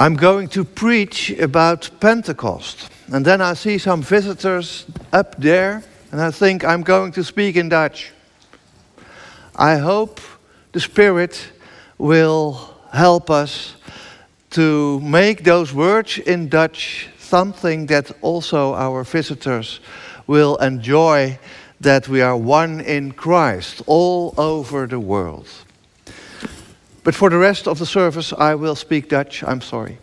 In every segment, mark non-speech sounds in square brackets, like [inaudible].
I'm going to preach about Pentecost. And then I see some visitors up there, and I think I'm going to speak in Dutch. I hope the Spirit will help us to make those words in Dutch something that also our visitors will enjoy that we are one in Christ all over the world. But for the rest of the service, I will speak Dutch. I'm sorry.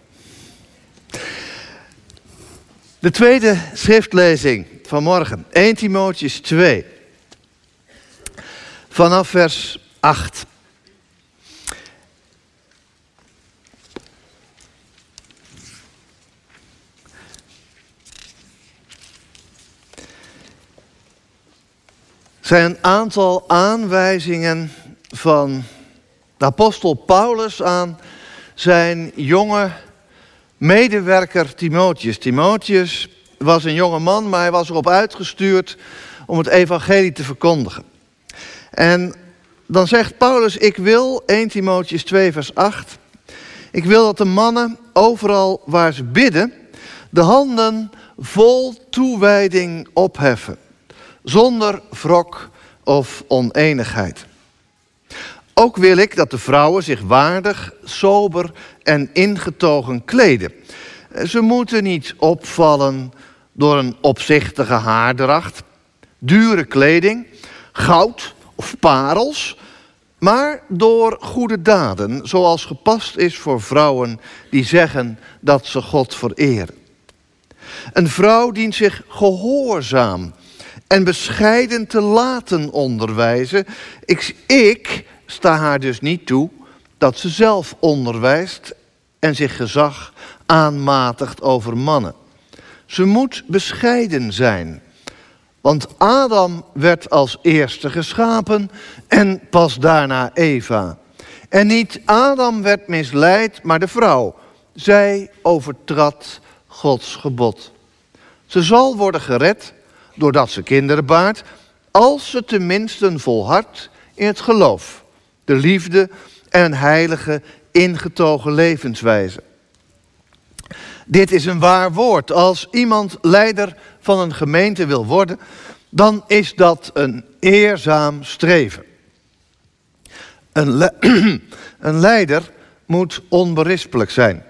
De tweede schriftlezing van morgen, 1 Timotheus 2. Vanaf vers 8. zijn een aantal aanwijzingen van de apostel Paulus aan zijn jonge medewerker Timotheus. Timotheus was een jonge man, maar hij was erop uitgestuurd om het evangelie te verkondigen. En dan zegt Paulus, ik wil, 1 Timotheus 2 vers 8, ik wil dat de mannen overal waar ze bidden, de handen vol toewijding opheffen, zonder wrok of oneenigheid. Ook wil ik dat de vrouwen zich waardig, sober en ingetogen kleden. Ze moeten niet opvallen door een opzichtige haardracht, dure kleding, goud of parels, maar door goede daden, zoals gepast is voor vrouwen die zeggen dat ze God vereren. Een vrouw dient zich gehoorzaam en bescheiden te laten onderwijzen. Ik, ik sta haar dus niet toe dat ze zelf onderwijst en zich gezag aanmatigt over mannen. Ze moet bescheiden zijn. Want Adam werd als eerste geschapen en pas daarna Eva. En niet Adam werd misleid, maar de vrouw. Zij overtrad Gods gebod. Ze zal worden gered doordat ze kinderen baart, als ze tenminste volhardt in het geloof, de liefde en een heilige, ingetogen levenswijze. Dit is een waar woord. Als iemand leider van een gemeente wil worden, dan is dat een eerzaam streven. Een, [clears throat] een leider moet onberispelijk zijn.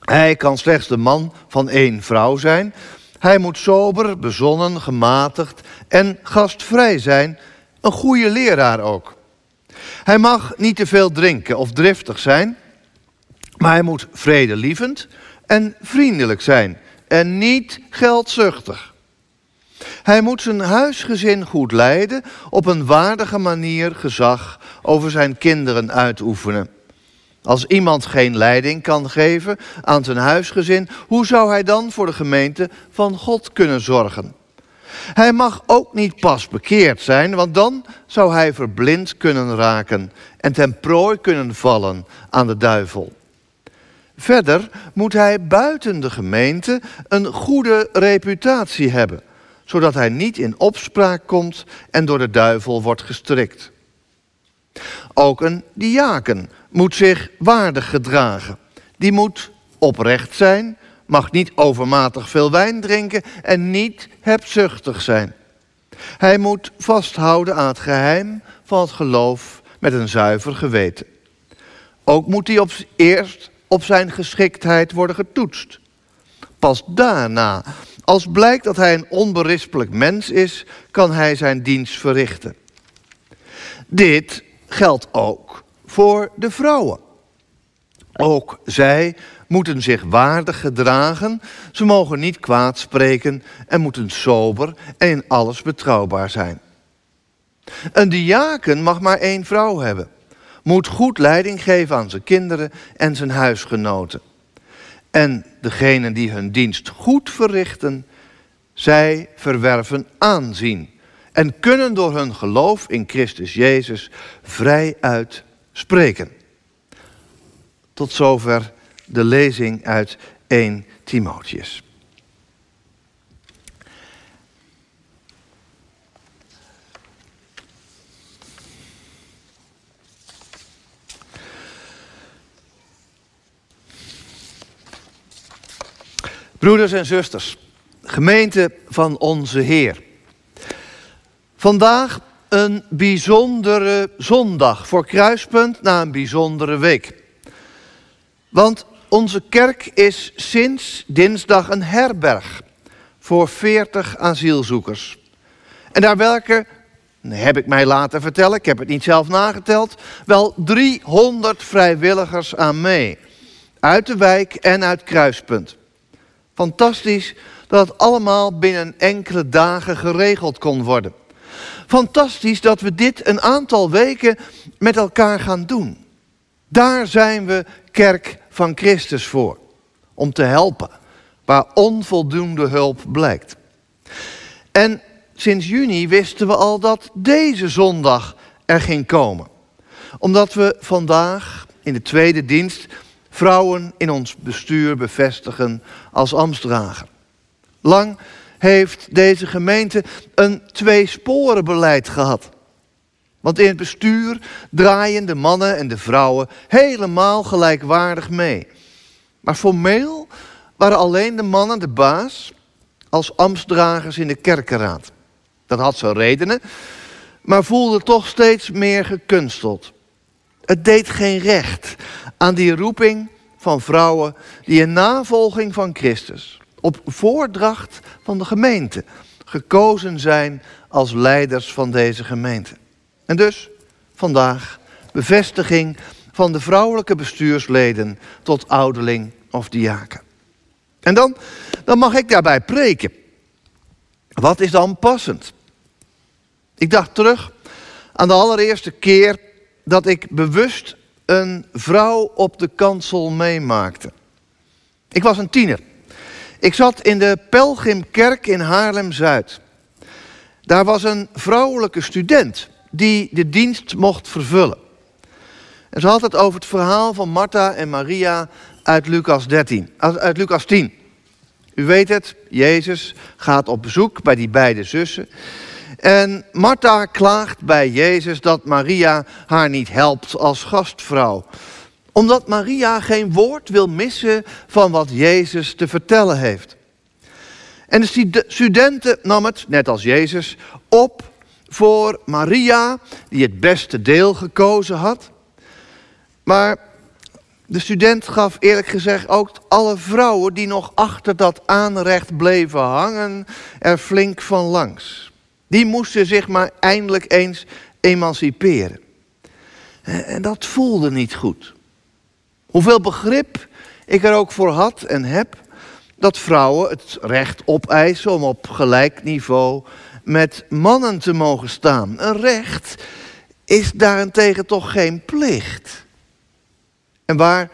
Hij kan slechts de man van één vrouw zijn. Hij moet sober, bezonnen, gematigd en gastvrij zijn. Een goede leraar ook. Hij mag niet te veel drinken of driftig zijn, maar hij moet vredelievend en vriendelijk zijn en niet geldzuchtig. Hij moet zijn huisgezin goed leiden, op een waardige manier gezag over zijn kinderen uitoefenen. Als iemand geen leiding kan geven aan zijn huisgezin, hoe zou hij dan voor de gemeente van God kunnen zorgen? Hij mag ook niet pas bekeerd zijn, want dan zou hij verblind kunnen raken en ten prooi kunnen vallen aan de duivel. Verder moet hij buiten de gemeente een goede reputatie hebben, zodat hij niet in opspraak komt en door de duivel wordt gestrikt. Ook een diaken moet zich waardig gedragen. Die moet oprecht zijn, mag niet overmatig veel wijn drinken en niet hebzuchtig zijn. Hij moet vasthouden aan het geheim van het geloof met een zuiver geweten. Ook moet hij op eerst op zijn geschiktheid worden getoetst. Pas daarna, als blijkt dat hij een onberispelijk mens is, kan hij zijn dienst verrichten. Dit geldt ook voor de vrouwen. Ook zij moeten zich waardig gedragen, ze mogen niet kwaad spreken en moeten sober en in alles betrouwbaar zijn. Een diaken mag maar één vrouw hebben, moet goed leiding geven aan zijn kinderen en zijn huisgenoten. En degenen die hun dienst goed verrichten, zij verwerven aanzien en kunnen door hun geloof in Christus Jezus vrijuit spreken. Tot zover de lezing uit 1 Timotheus. Broeders en zusters, gemeente van onze Heer. Vandaag een bijzondere zondag voor Kruispunt na een bijzondere week. Want onze kerk is sinds dinsdag een herberg voor 40 asielzoekers. En daar werken, heb ik mij laten vertellen, ik heb het niet zelf nageteld, wel 300 vrijwilligers aan mee. Uit de wijk en uit Kruispunt. Fantastisch dat het allemaal binnen enkele dagen geregeld kon worden. Fantastisch dat we dit een aantal weken met elkaar gaan doen. Daar zijn we kerk van Christus voor. Om te helpen waar onvoldoende hulp blijkt. En sinds juni wisten we al dat deze zondag er ging komen. Omdat we vandaag in de tweede dienst vrouwen in ons bestuur bevestigen als ambtsdrager. Lang heeft deze gemeente een tweesporenbeleid gehad. Want in het bestuur draaien de mannen en de vrouwen helemaal gelijkwaardig mee. Maar formeel waren alleen de mannen de baas als ambtsdragers in de kerkenraad. Dat had zijn redenen, maar voelde toch steeds meer gekunsteld. Het deed geen recht aan die roeping van vrouwen die in navolging van Christus, op voordracht van de gemeente, gekozen zijn als leiders van deze gemeente. En dus vandaag bevestiging van de vrouwelijke bestuursleden tot ouderling of diaken. En dan, dan mag ik daarbij preken. Wat is dan passend? Ik dacht terug aan de allereerste keer dat ik bewust een vrouw op de kansel meemaakte. Ik was een tiener. Ik zat in de Pelgrimkerk in Haarlem-Zuid. Daar was een vrouwelijke student die de dienst mocht vervullen. En ze had het over het verhaal van Martha en Maria uit Lucas, 13, uit Lucas 10. U weet het, Jezus gaat op bezoek bij die beide zussen. En Martha klaagt bij Jezus dat Maria haar niet helpt als gastvrouw. Omdat Maria geen woord wil missen van wat Jezus te vertellen heeft. En de studenten nam het, net als Jezus, op voor Maria, die het beste deel gekozen had. Maar de student gaf eerlijk gezegd ook alle vrouwen die nog achter dat aanrecht bleven hangen er flink van langs. Die moesten zich maar eindelijk eens emanciperen. En dat voelde niet goed. Hoeveel begrip ik er ook voor had en heb dat vrouwen het recht opeisen om op gelijk niveau met mannen te mogen staan. Een recht is daarentegen toch geen plicht. En waar,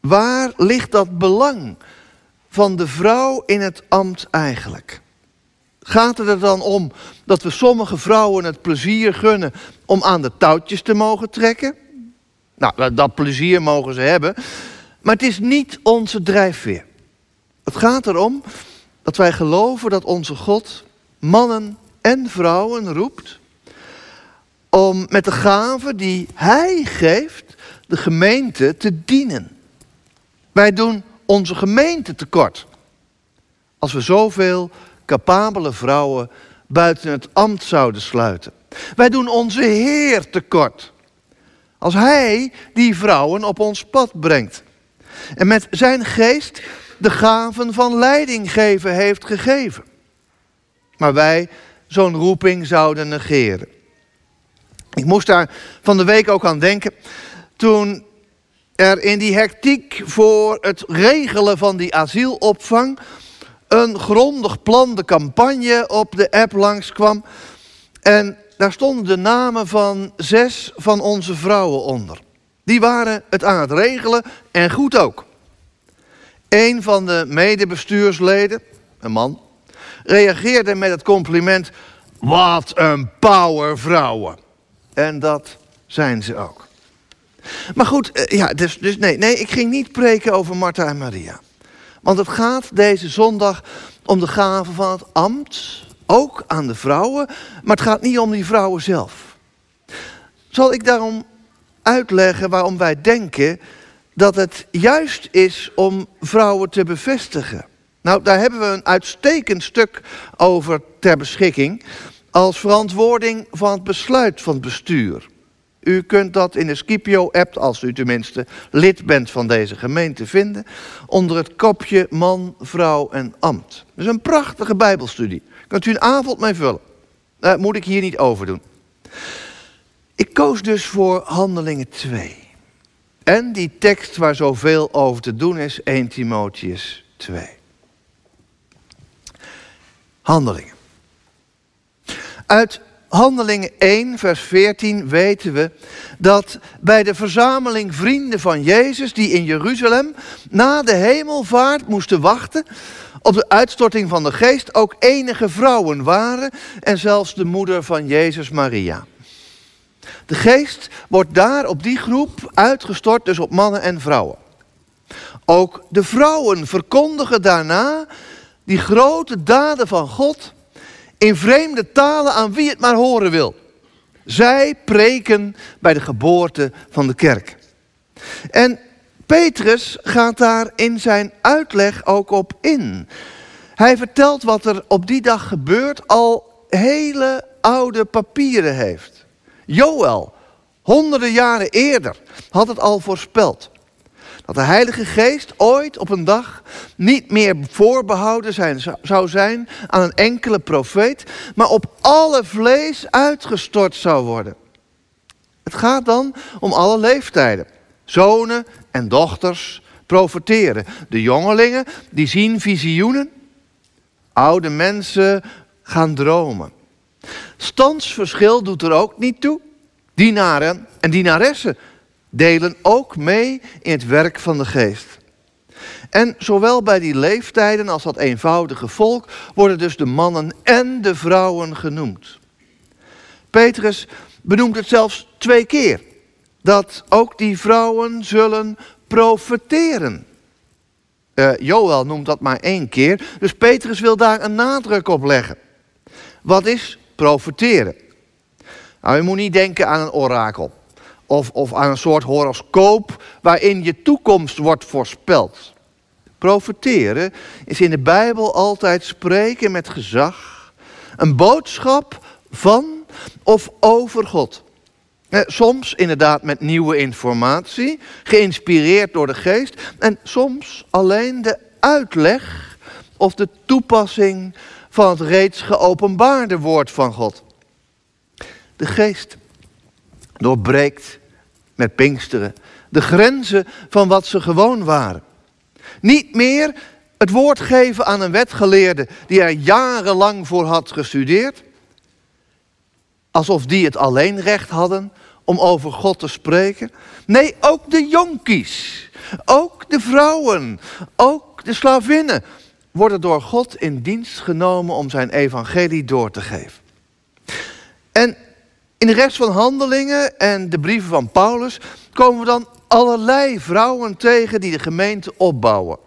waar ligt dat belang van de vrouw in het ambt eigenlijk? Gaat het er dan om dat we sommige vrouwen het plezier gunnen om aan de touwtjes te mogen trekken? Nou, dat plezier mogen ze hebben. Maar het is niet onze drijfveer. Het gaat erom dat wij geloven dat onze God mannen en vrouwen roept om met de gaven die Hij geeft de gemeente te dienen. Wij doen onze gemeente tekort als we zoveel capabele vrouwen buiten het ambt zouden sluiten. Wij doen onze Heer tekort. Als Hij die vrouwen op ons pad brengt. En met zijn geest de gaven van leiding geven heeft gegeven. Maar wij zo'n roeping zouden negeren. Ik moest daar van de week ook aan denken. Toen er in die hectiek voor het regelen van die asielopvang een grondig plan, de campagne op de app langskwam. En daar stonden de namen van zes van onze vrouwen onder. Die waren het aan het regelen en goed ook. Een van de medebestuursleden, een man, reageerde met het compliment: Wat een power vrouwen. En dat zijn ze ook. Maar goed, eh, ja, dus, dus nee, nee, ik ging niet preken over Martha en Maria. Want het gaat deze zondag om de gaven van het ambt, ook aan de vrouwen, maar het gaat niet om die vrouwen zelf. Zal ik daarom uitleggen waarom wij denken dat het juist is om vrouwen te bevestigen? Nou, daar hebben we een uitstekend stuk over ter beschikking als verantwoording van het besluit van het bestuur. U kunt dat in de Scipio-app, als u tenminste lid bent van deze gemeente, vinden. Onder het kopje man, vrouw en ambt. Dat is een prachtige bijbelstudie. Kunt u een avond mee vullen. Dat moet ik hier niet over doen. Ik koos dus voor Handelingen 2. En die tekst waar zoveel over te doen is, 1 Timotheus 2. Handelingen. Uit Handelingen 1, vers 14 weten we dat bij de verzameling vrienden van Jezus, die in Jeruzalem na de hemelvaart moesten wachten op de uitstorting van de geest, ook enige vrouwen waren en zelfs de moeder van Jezus, Maria. De geest wordt daar op die groep uitgestort, dus op mannen en vrouwen. Ook de vrouwen verkondigen daarna die grote daden van God in vreemde talen aan wie het maar horen wil. Zij preken bij de geboorte van de kerk. En Petrus gaat daar in zijn uitleg ook op in. Hij vertelt wat er op die dag gebeurt, al hele oude papieren heeft. Joël, honderden jaren eerder, had het al voorspeld. Dat de Heilige Geest ooit op een dag niet meer voorbehouden zijn, zou zijn aan een enkele profeet, maar op alle vlees uitgestort zou worden. Het gaat dan om alle leeftijden. Zonen en dochters profeteren. De jongelingen die zien visioenen. Oude mensen gaan dromen. Standsverschil doet er ook niet toe. Dienaren en dienaressen delen ook mee in het werk van de geest. En zowel bij die leeftijden als dat eenvoudige volk worden dus de mannen en de vrouwen genoemd. Petrus benoemt het zelfs twee keer. Dat ook die vrouwen zullen profeteren. Uh, Joël noemt dat maar één keer. Dus Petrus wil daar een nadruk op leggen. Wat is profeteren? Nou, je moet niet denken aan een orakel. Of, of aan een soort horoscoop waarin je toekomst wordt voorspeld. Profeteren is in de Bijbel altijd spreken met gezag. Een boodschap van of over God. Eh, soms inderdaad met nieuwe informatie, geïnspireerd door de geest. En soms alleen de uitleg of de toepassing van het reeds geopenbaarde woord van God. De geest doorbreekt met Pinksteren de grenzen van wat ze gewoon waren. Niet meer het woord geven aan een wetgeleerde die er jarenlang voor had gestudeerd, alsof die het alleen recht hadden om over God te spreken. Nee, ook de jonkies, ook de vrouwen, ook de slavinnen worden door God in dienst genomen om zijn evangelie door te geven. En in de rest van handelingen en de brieven van Paulus komen we dan allerlei vrouwen tegen die de gemeente opbouwen.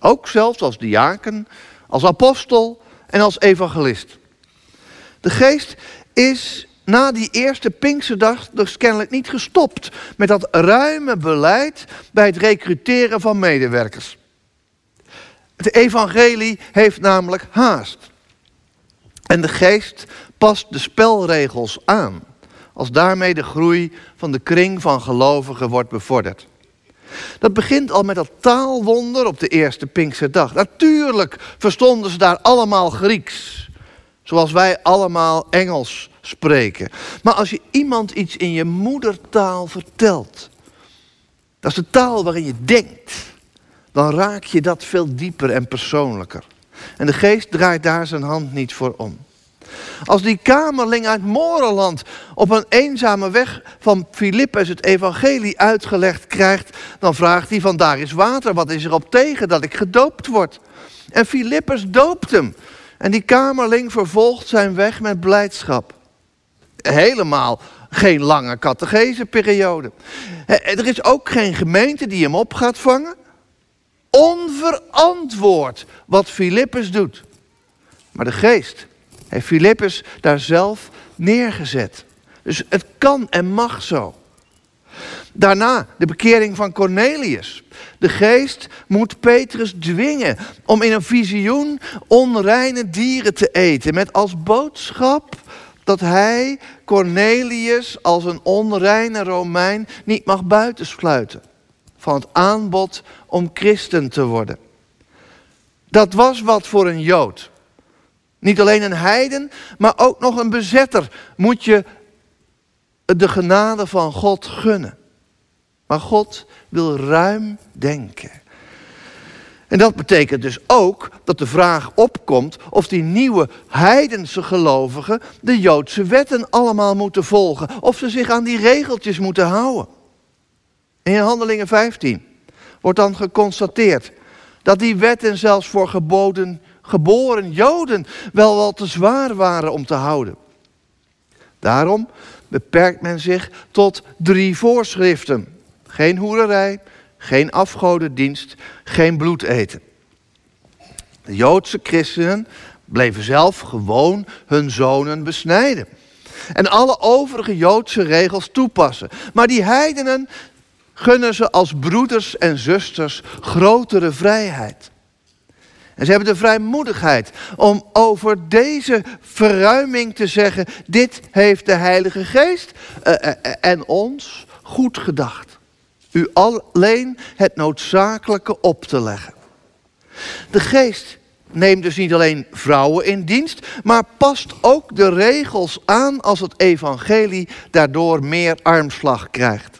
Ook zelfs als diaken, als apostel en als evangelist. De geest is na die eerste Pinksterdag dus kennelijk niet gestopt met dat ruime beleid bij het recruteren van medewerkers. Het evangelie heeft namelijk haast. En de geest past de spelregels aan, als daarmee de groei van de kring van gelovigen wordt bevorderd. Dat begint al met dat taalwonder op de eerste Pinksterdag. Natuurlijk verstonden ze daar allemaal Grieks, zoals wij allemaal Engels spreken. Maar als je iemand iets in je moedertaal vertelt, dat is de taal waarin je denkt, dan raak je dat veel dieper en persoonlijker. En de geest draait daar zijn hand niet voor om. Als die kamerling uit Moreland op een eenzame weg van Filippus het evangelie uitgelegd krijgt, dan vraagt hij van daar is water, wat is er op tegen dat ik gedoopt word? En Filippus doopt hem. En die kamerling vervolgt zijn weg met blijdschap. Helemaal geen lange catecheseperiode. Er is ook geen gemeente die hem op gaat vangen. Onverantwoord wat Filippus doet. Maar de geest heeft Filippus daar zelf neergezet. Dus het kan en mag zo. Daarna de bekering van Cornelius. De geest moet Petrus dwingen om in een visioen onreine dieren te eten. Met als boodschap dat hij Cornelius als een onreine Romein niet mag buitensluiten van het aanbod om christen te worden. Dat was wat voor een Jood. Niet alleen een heiden, maar ook nog een bezetter moet je de genade van God gunnen. Maar God wil ruim denken. En dat betekent dus ook dat de vraag opkomt of die nieuwe heidense gelovigen de Joodse wetten allemaal moeten volgen. Of ze zich aan die regeltjes moeten houden. In Handelingen 15 wordt dan geconstateerd dat die wetten zelfs voor geboden, geboren Joden wel wel te zwaar waren om te houden. Daarom beperkt men zich tot drie voorschriften. Geen hoererij, geen afgodendienst, geen bloed eten. De Joodse christenen bleven zelf gewoon hun zonen besnijden. En alle overige Joodse regels toepassen. Maar die heidenen gunnen ze als broeders en zusters grotere vrijheid. En ze hebben de vrijmoedigheid om over deze verruiming te zeggen: dit heeft de Heilige Geest uh, uh, en ons goed gedacht. U alleen het noodzakelijke op te leggen. De Geest neemt dus niet alleen vrouwen in dienst, maar past ook de regels aan als het evangelie daardoor meer armslag krijgt.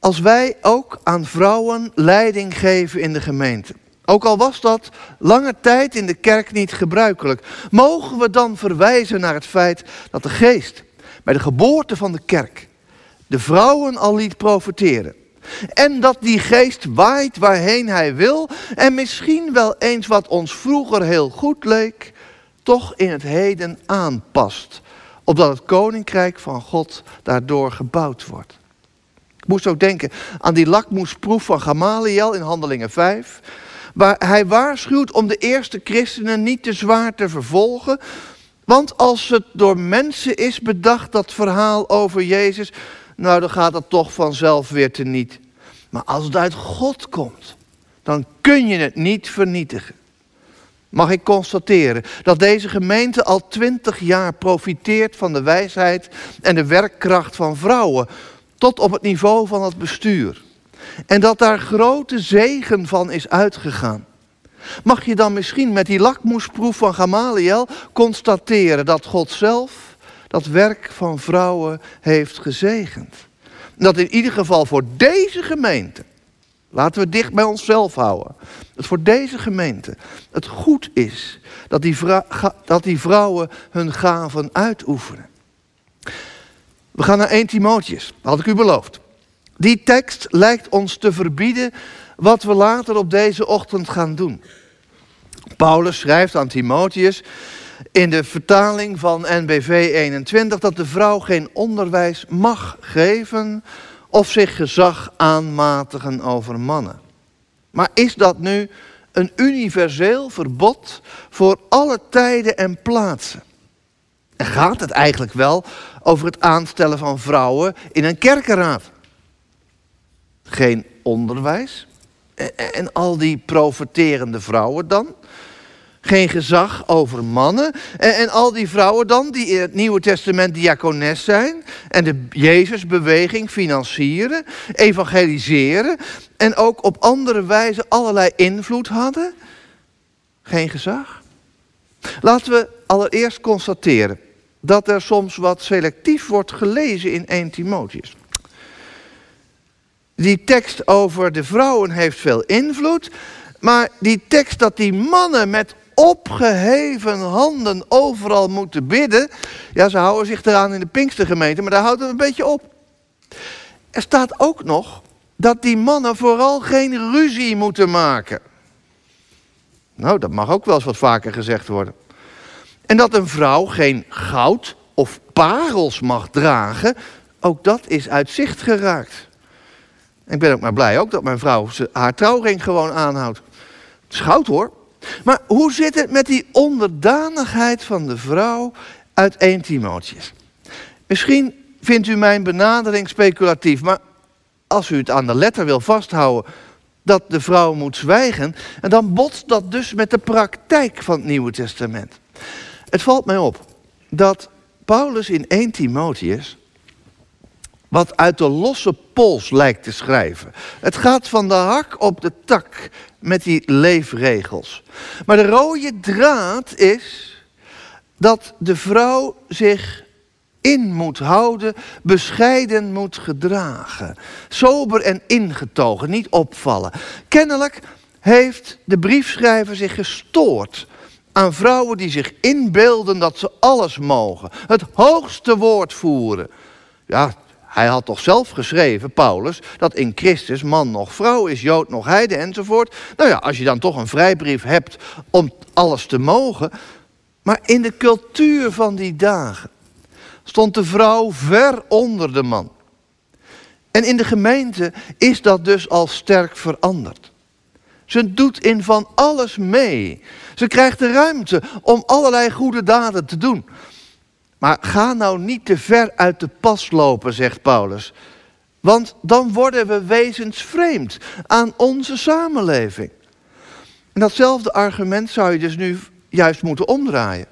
Als wij ook aan vrouwen leiding geven in de gemeente. Ook al was dat lange tijd in de kerk niet gebruikelijk, mogen we dan verwijzen naar het feit dat de geest bij de geboorte van de kerk de vrouwen al liet profiteren. En dat die geest waait waarheen hij wil en misschien wel eens wat ons vroeger heel goed leek, toch in het heden aanpast, opdat het koninkrijk van God daardoor gebouwd wordt moest ook denken aan die lakmoesproef van Gamaliel in Handelingen 5. Waar hij waarschuwt om de eerste christenen niet te zwaar te vervolgen. Want als het door mensen is bedacht, dat verhaal over Jezus, nou dan gaat dat toch vanzelf weer teniet. Maar als het uit God komt, dan kun je het niet vernietigen. Mag ik constateren dat deze gemeente al twintig jaar profiteert van de wijsheid en de werkkracht van vrouwen tot op het niveau van het bestuur. En dat daar grote zegen van is uitgegaan. Mag je dan misschien met die lakmoesproef van Gamaliel constateren dat God zelf dat werk van vrouwen heeft gezegend? Dat in ieder geval voor deze gemeente, laten we dicht bij onszelf houden, dat voor deze gemeente het goed is dat die, dat die vrouwen hun gaven uitoefenen. We gaan naar 1 Timotheus, had ik u beloofd. Die tekst lijkt ons te verbieden wat we later op deze ochtend gaan doen. Paulus schrijft aan Timotheus in de vertaling van NBV 21 dat de vrouw geen onderwijs mag geven of zich gezag aanmatigen over mannen. Maar is dat nu een universeel verbod voor alle tijden en plaatsen? En gaat het eigenlijk wel over het aanstellen van vrouwen in een kerkenraad? Geen onderwijs? En al die profeterende vrouwen dan? Geen gezag over mannen. En, al die vrouwen dan, die in het Nieuwe Testament diakones zijn. En de Jezusbeweging financieren, evangeliseren. En ook op andere wijze allerlei invloed hadden. Geen gezag. Laten we allereerst constateren dat er soms wat selectief wordt gelezen in 1 Timotheus. Die tekst over de vrouwen heeft veel invloed, maar die tekst dat die mannen met opgeheven handen overal moeten bidden, ja, ze houden zich eraan in de Pinkstergemeente, maar daar houdt het een beetje op. Er staat ook nog dat die mannen vooral geen ruzie moeten maken. Nou, dat mag ook wel eens wat vaker gezegd worden. En dat een vrouw geen goud of parels mag dragen, ook dat is uit zicht geraakt. ik ben ook maar blij ook dat mijn vrouw haar trouwring gewoon aanhoudt. Het is goud hoor. Maar hoe zit het met die onderdanigheid van de vrouw uit 1 Timotheus? Misschien vindt u mijn benadering speculatief. Maar als u het aan de letter wil vasthouden dat de vrouw moet zwijgen, en dan botst dat dus met de praktijk van het Nieuwe Testament. Het valt mij op dat Paulus in 1 Timotheus wat uit de losse pols lijkt te schrijven. Het gaat van de hak op de tak met die leefregels. Maar de rode draad is dat de vrouw zich in moet houden, bescheiden moet gedragen. Sober en ingetogen, niet opvallen. Kennelijk heeft de briefschrijver zich gestoord aan vrouwen die zich inbeelden dat ze alles mogen. Het hoogste woord voeren. Ja, hij had toch zelf geschreven, Paulus, dat in Christus man nog vrouw is, jood nog heide enzovoort. Nou ja, als je dan toch een vrijbrief hebt om alles te mogen. Maar in de cultuur van die dagen stond de vrouw ver onder de man. En in de gemeente is dat dus al sterk veranderd. Ze doet in van alles mee. Ze krijgt de ruimte om allerlei goede daden te doen. Maar ga nou niet te ver uit de pas lopen, zegt Paulus. Want dan worden we wezensvreemd aan onze samenleving. En datzelfde argument zou je dus nu juist moeten omdraaien.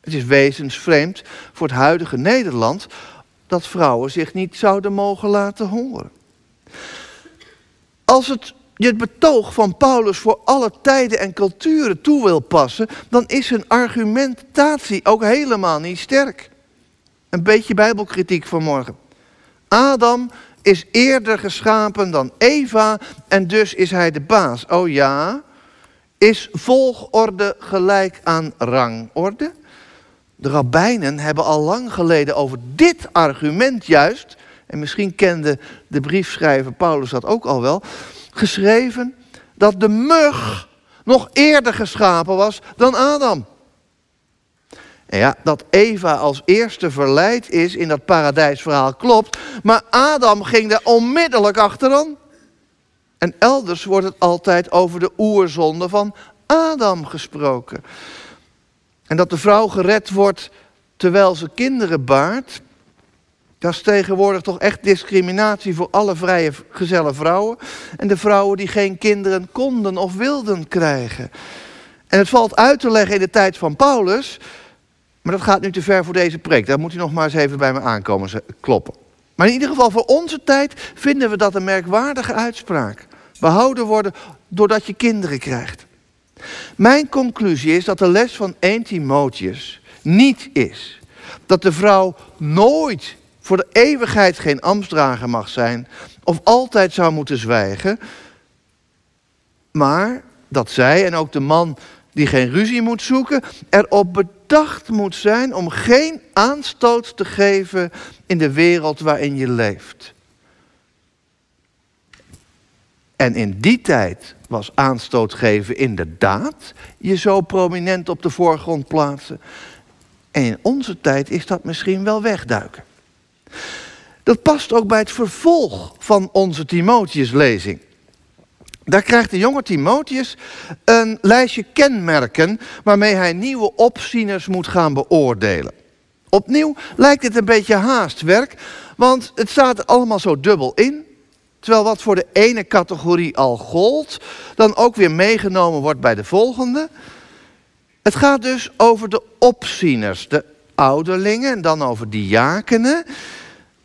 Het is wezensvreemd voor het huidige Nederland dat vrouwen zich niet zouden mogen laten horen. Als het je het betoog van Paulus voor alle tijden en culturen toe wil passen, dan is zijn argumentatie ook helemaal niet sterk. Een beetje bijbelkritiek vanmorgen. Adam is eerder geschapen dan Eva en dus is hij de baas. Oh ja, is volgorde gelijk aan rangorde? De rabbijnen hebben al lang geleden over dit argument juist, en misschien kende de briefschrijver Paulus dat ook al wel, geschreven dat de mug nog eerder geschapen was dan Adam. En ja, dat Eva als eerste verleid is in dat paradijsverhaal klopt, maar Adam ging daar onmiddellijk achteraan. En elders wordt het altijd over de oerzonde van Adam gesproken. En dat de vrouw gered wordt terwijl ze kinderen baart, dat is tegenwoordig toch echt discriminatie voor alle vrije gezelle vrouwen. En de vrouwen die geen kinderen konden of wilden krijgen. En het valt uit te leggen in de tijd van Paulus. Maar dat gaat nu te ver voor deze preek. Daar moet u nog maar eens even bij me aankomen kloppen. Maar in ieder geval voor onze tijd vinden we dat een merkwaardige uitspraak. Behouden worden doordat je kinderen krijgt. Mijn conclusie is dat de les van 1 Timotheus niet is dat de vrouw nooit voor de eeuwigheid geen ambtsdrager mag zijn of altijd zou moeten zwijgen, maar dat zij en ook de man die geen ruzie moet zoeken, erop bedacht moet zijn om geen aanstoot te geven in de wereld waarin je leeft. En in die tijd was aanstoot geven inderdaad je zo prominent op de voorgrond plaatsen. En in onze tijd is dat misschien wel wegduiken. Dat past ook bij het vervolg van onze Timotheus-lezing. Daar krijgt de jonge Timotheus een lijstje kenmerken waarmee hij nieuwe opzieners moet gaan beoordelen. Opnieuw lijkt het een beetje haastwerk, want het staat allemaal zo dubbel in. Terwijl wat voor de ene categorie al gold, dan ook weer meegenomen wordt bij de volgende. Het gaat dus over de opzieners, de ouderlingen, en dan over diakenen,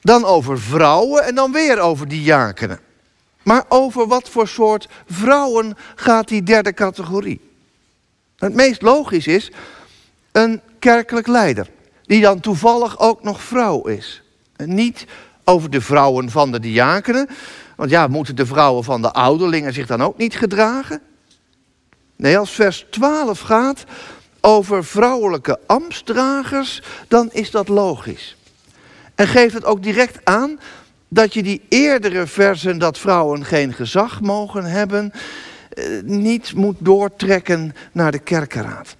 dan over vrouwen en dan weer over diakenen. Maar over wat voor soort vrouwen gaat die derde categorie? Het meest logisch is een kerkelijk leider, die dan toevallig ook nog vrouw is. En niet over de vrouwen van de diakenen, want ja, moeten de vrouwen van de ouderlingen zich dan ook niet gedragen? Nee, als vers 12 gaat over vrouwelijke ambtsdragers, dan is dat logisch. En geeft het ook direct aan dat je die eerdere versen dat vrouwen geen gezag mogen hebben, eh, niet moet doortrekken naar de kerkenraad.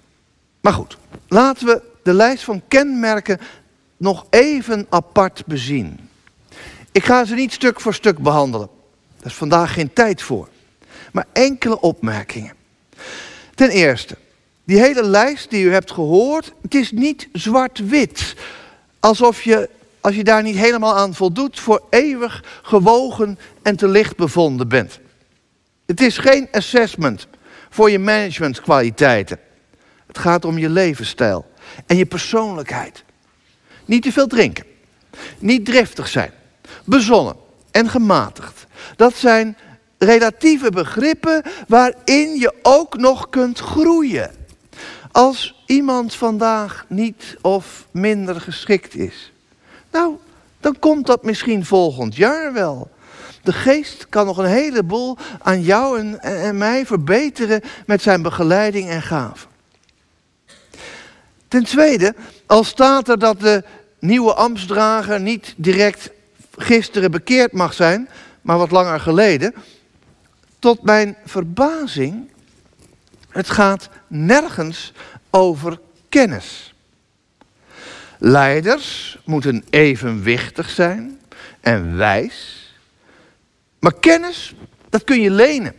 Maar goed, laten we de lijst van kenmerken nog even apart bezien. Ik ga ze niet stuk voor stuk behandelen. Daar is vandaag geen tijd voor. Maar enkele opmerkingen. Ten eerste, die hele lijst die u hebt gehoord, het is niet zwart-wit. Alsof je als je daar niet helemaal aan voldoet, voor eeuwig gewogen en te licht bevonden bent. Het is geen assessment voor je managementkwaliteiten. Het gaat om je levensstijl en je persoonlijkheid. Niet te veel drinken, niet driftig zijn, bezonnen en gematigd. Dat zijn relatieve begrippen waarin je ook nog kunt groeien. Als iemand vandaag niet of minder geschikt is, nou, dan komt dat misschien volgend jaar wel. De geest kan nog een heleboel aan jou en, en mij verbeteren met zijn begeleiding en gaven. Ten tweede, al staat er dat de nieuwe ambtsdrager niet direct gisteren bekeerd mag zijn, maar wat langer geleden. Tot mijn verbazing, het gaat nergens over kennis. Leiders moeten evenwichtig zijn en wijs. Maar kennis, dat kun je lenen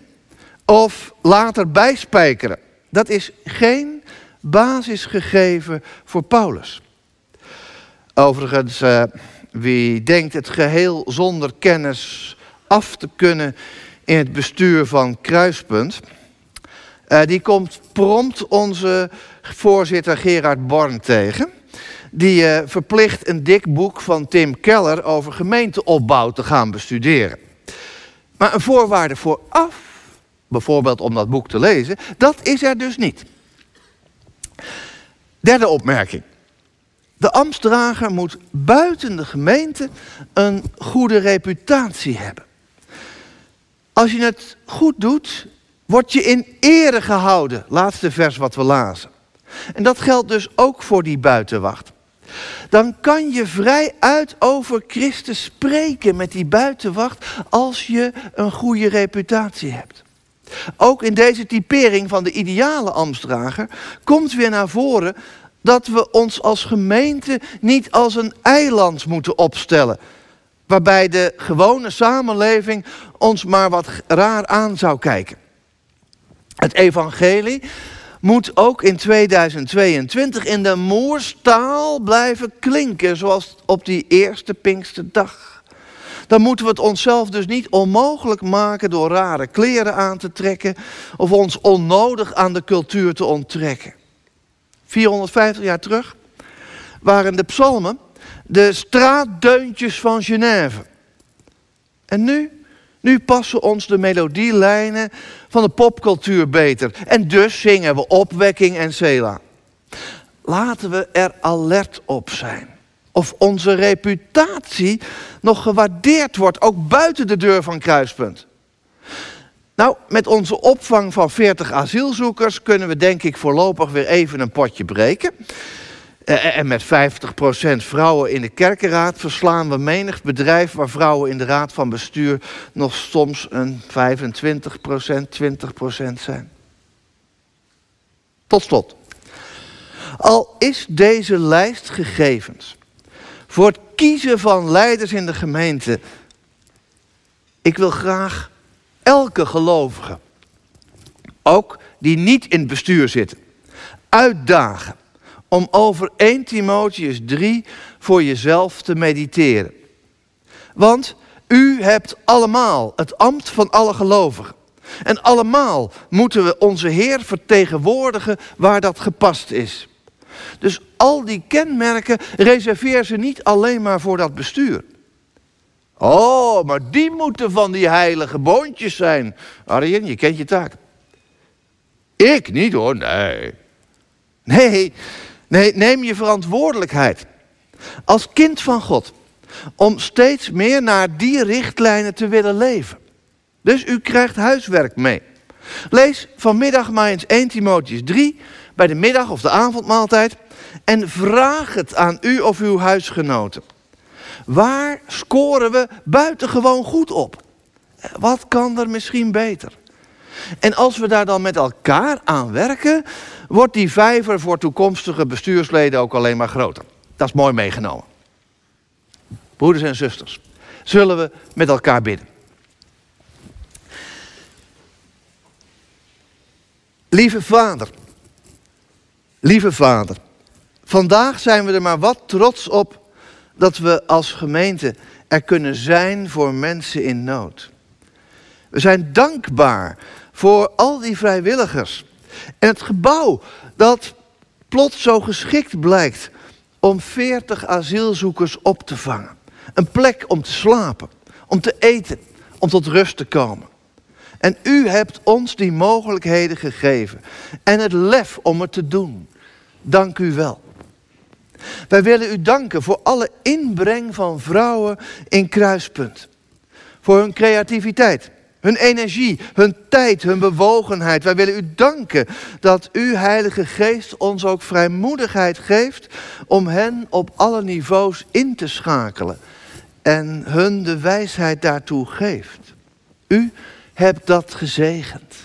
of later bijspijkeren. Dat is geen basisgegeven voor Paulus. Overigens, uh, wie denkt het geheel zonder kennis af te kunnen in het bestuur van Kruispunt, uh, die komt prompt onze voorzitter Gerard Born tegen. Die uh, verplicht een dik boek van Tim Keller over gemeenteopbouw te gaan bestuderen. Maar een voorwaarde vooraf, bijvoorbeeld om dat boek te lezen, dat is er dus niet. Derde opmerking. De ambtsdrager moet buiten de gemeente een goede reputatie hebben. Als je het goed doet, word je in ere gehouden. Laatste vers wat we lazen. En dat geldt dus ook voor die buitenwacht. Dan kan je vrij uit over Christus spreken met die buitenwacht als je een goede reputatie hebt. Ook in deze typering van de ideale ambtsdrager komt weer naar voren dat we ons als gemeente niet als een eiland moeten opstellen. Waarbij de gewone samenleving ons maar wat raar aan zou kijken. Het evangelie moet ook in 2022 in de moerstaal blijven klinken, zoals op die eerste Pinksterdag. Dan moeten we het onszelf dus niet onmogelijk maken door rare kleren aan te trekken of ons onnodig aan de cultuur te onttrekken. 450 jaar terug, waren de psalmen de straatdeuntjes van Genève. En nu, nu passen ons de melodielijnen van de popcultuur beter. En dus zingen we opwekking en Sela. Laten we er alert op zijn. Of onze reputatie nog gewaardeerd wordt, ook buiten de deur van Kruispunt. Nou, met onze opvang van 40 asielzoekers kunnen we denk ik voorlopig weer even een potje breken. Eh, en met 50% vrouwen in de kerkenraad verslaan we menig bedrijf waar vrouwen in de raad van bestuur nog soms een 25%, 20% zijn. Tot slot. Al is deze lijst gegevens voor het kiezen van leiders in de gemeente. Ik wil graag elke gelovige, ook die niet in het bestuur zitten, uitdagen om over 1 Timotheus 3 voor jezelf te mediteren. Want u hebt allemaal het ambt van alle gelovigen. En allemaal moeten we onze Heer vertegenwoordigen waar dat gepast is. Dus al die kenmerken reserveer ze niet alleen maar voor dat bestuur. Oh, maar die moeten van die heilige boontjes zijn. Arjen, je kent je taak. Ik niet hoor, nee. Nee, nee, neem je verantwoordelijkheid. Als kind van God. Om steeds meer naar die richtlijnen te willen leven. Dus u krijgt huiswerk mee. Lees vanmiddag maar eens 1 Timotheus 3 bij de middag of de avondmaaltijd. En vraag het aan u of uw huisgenoten. Waar scoren we buitengewoon goed op? Wat kan er misschien beter? En als we daar dan met elkaar aan werken, wordt die vijver voor toekomstige bestuursleden ook alleen maar groter. Dat is mooi meegenomen. Broeders en zusters, zullen we met elkaar bidden. Lieve vader, lieve vader, vandaag zijn we er maar wat trots op dat we als gemeente er kunnen zijn voor mensen in nood. We zijn dankbaar voor al die vrijwilligers. En het gebouw dat plots zo geschikt blijkt om 40 asielzoekers op te vangen. Een plek om te slapen, om te eten, om tot rust te komen. En u hebt ons die mogelijkheden gegeven en het lef om het te doen. Dank u wel. Wij willen u danken voor alle inbreng van vrouwen in Kruispunt. Voor hun creativiteit, hun energie, hun tijd, hun bewogenheid. Wij willen u danken dat u, Heilige Geest, ons ook vrijmoedigheid geeft om hen op alle niveaus in te schakelen en hun de wijsheid daartoe geeft. U hebt dat gezegend.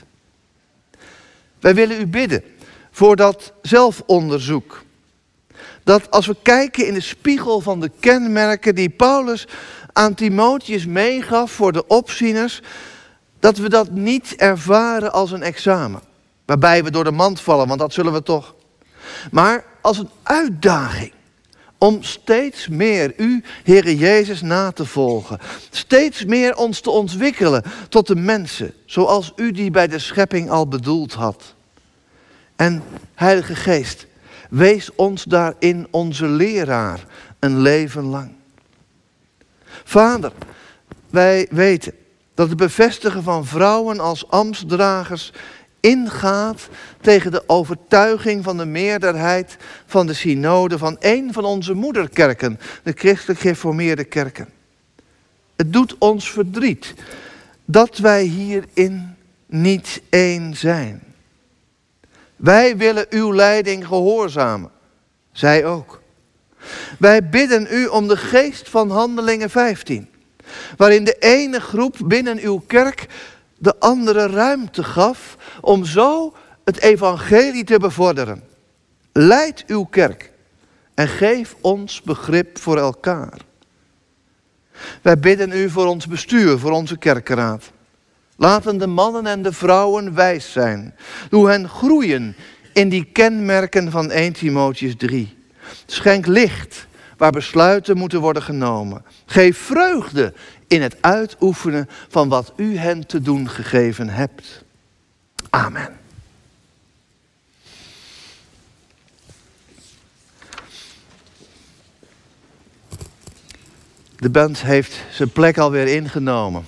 Wij willen u bidden voor dat zelfonderzoek. Dat als we kijken in de spiegel van de kenmerken die Paulus aan Timotheus meegaf voor de opzieners, dat we dat niet ervaren als een examen. Waarbij we door de mand vallen, want dat zullen we toch. Maar als een uitdaging om steeds meer u, Heere Jezus, na te volgen. Steeds meer ons te ontwikkelen tot de mensen zoals u die bij de schepping al bedoeld had. En Heilige Geest, wees ons daarin onze leraar een leven lang. Vader, wij weten dat het bevestigen van vrouwen als ambtsdragers ingaat tegen de overtuiging van de meerderheid van de synode van een van onze moederkerken, de christelijk gereformeerde kerken. Het doet ons verdriet dat wij hierin niet één zijn. Wij willen uw leiding gehoorzamen, zij ook. Wij bidden u om de geest van Handelingen 15, waarin de ene groep binnen uw kerk de andere ruimte gaf om zo het evangelie te bevorderen. Leid uw kerk en geef ons begrip voor elkaar. Wij bidden u voor ons bestuur, voor onze kerkenraad. Laten de mannen en de vrouwen wijs zijn. Doe hen groeien in die kenmerken van 1 Timotheus 3. Schenk licht waar besluiten moeten worden genomen. Geef vreugde in het uitoefenen van wat u hen te doen gegeven hebt. Amen. De band heeft zijn plek alweer ingenomen.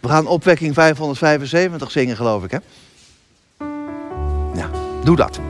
We gaan opwekking 575 zingen, geloof ik, hè? Ja, doe dat.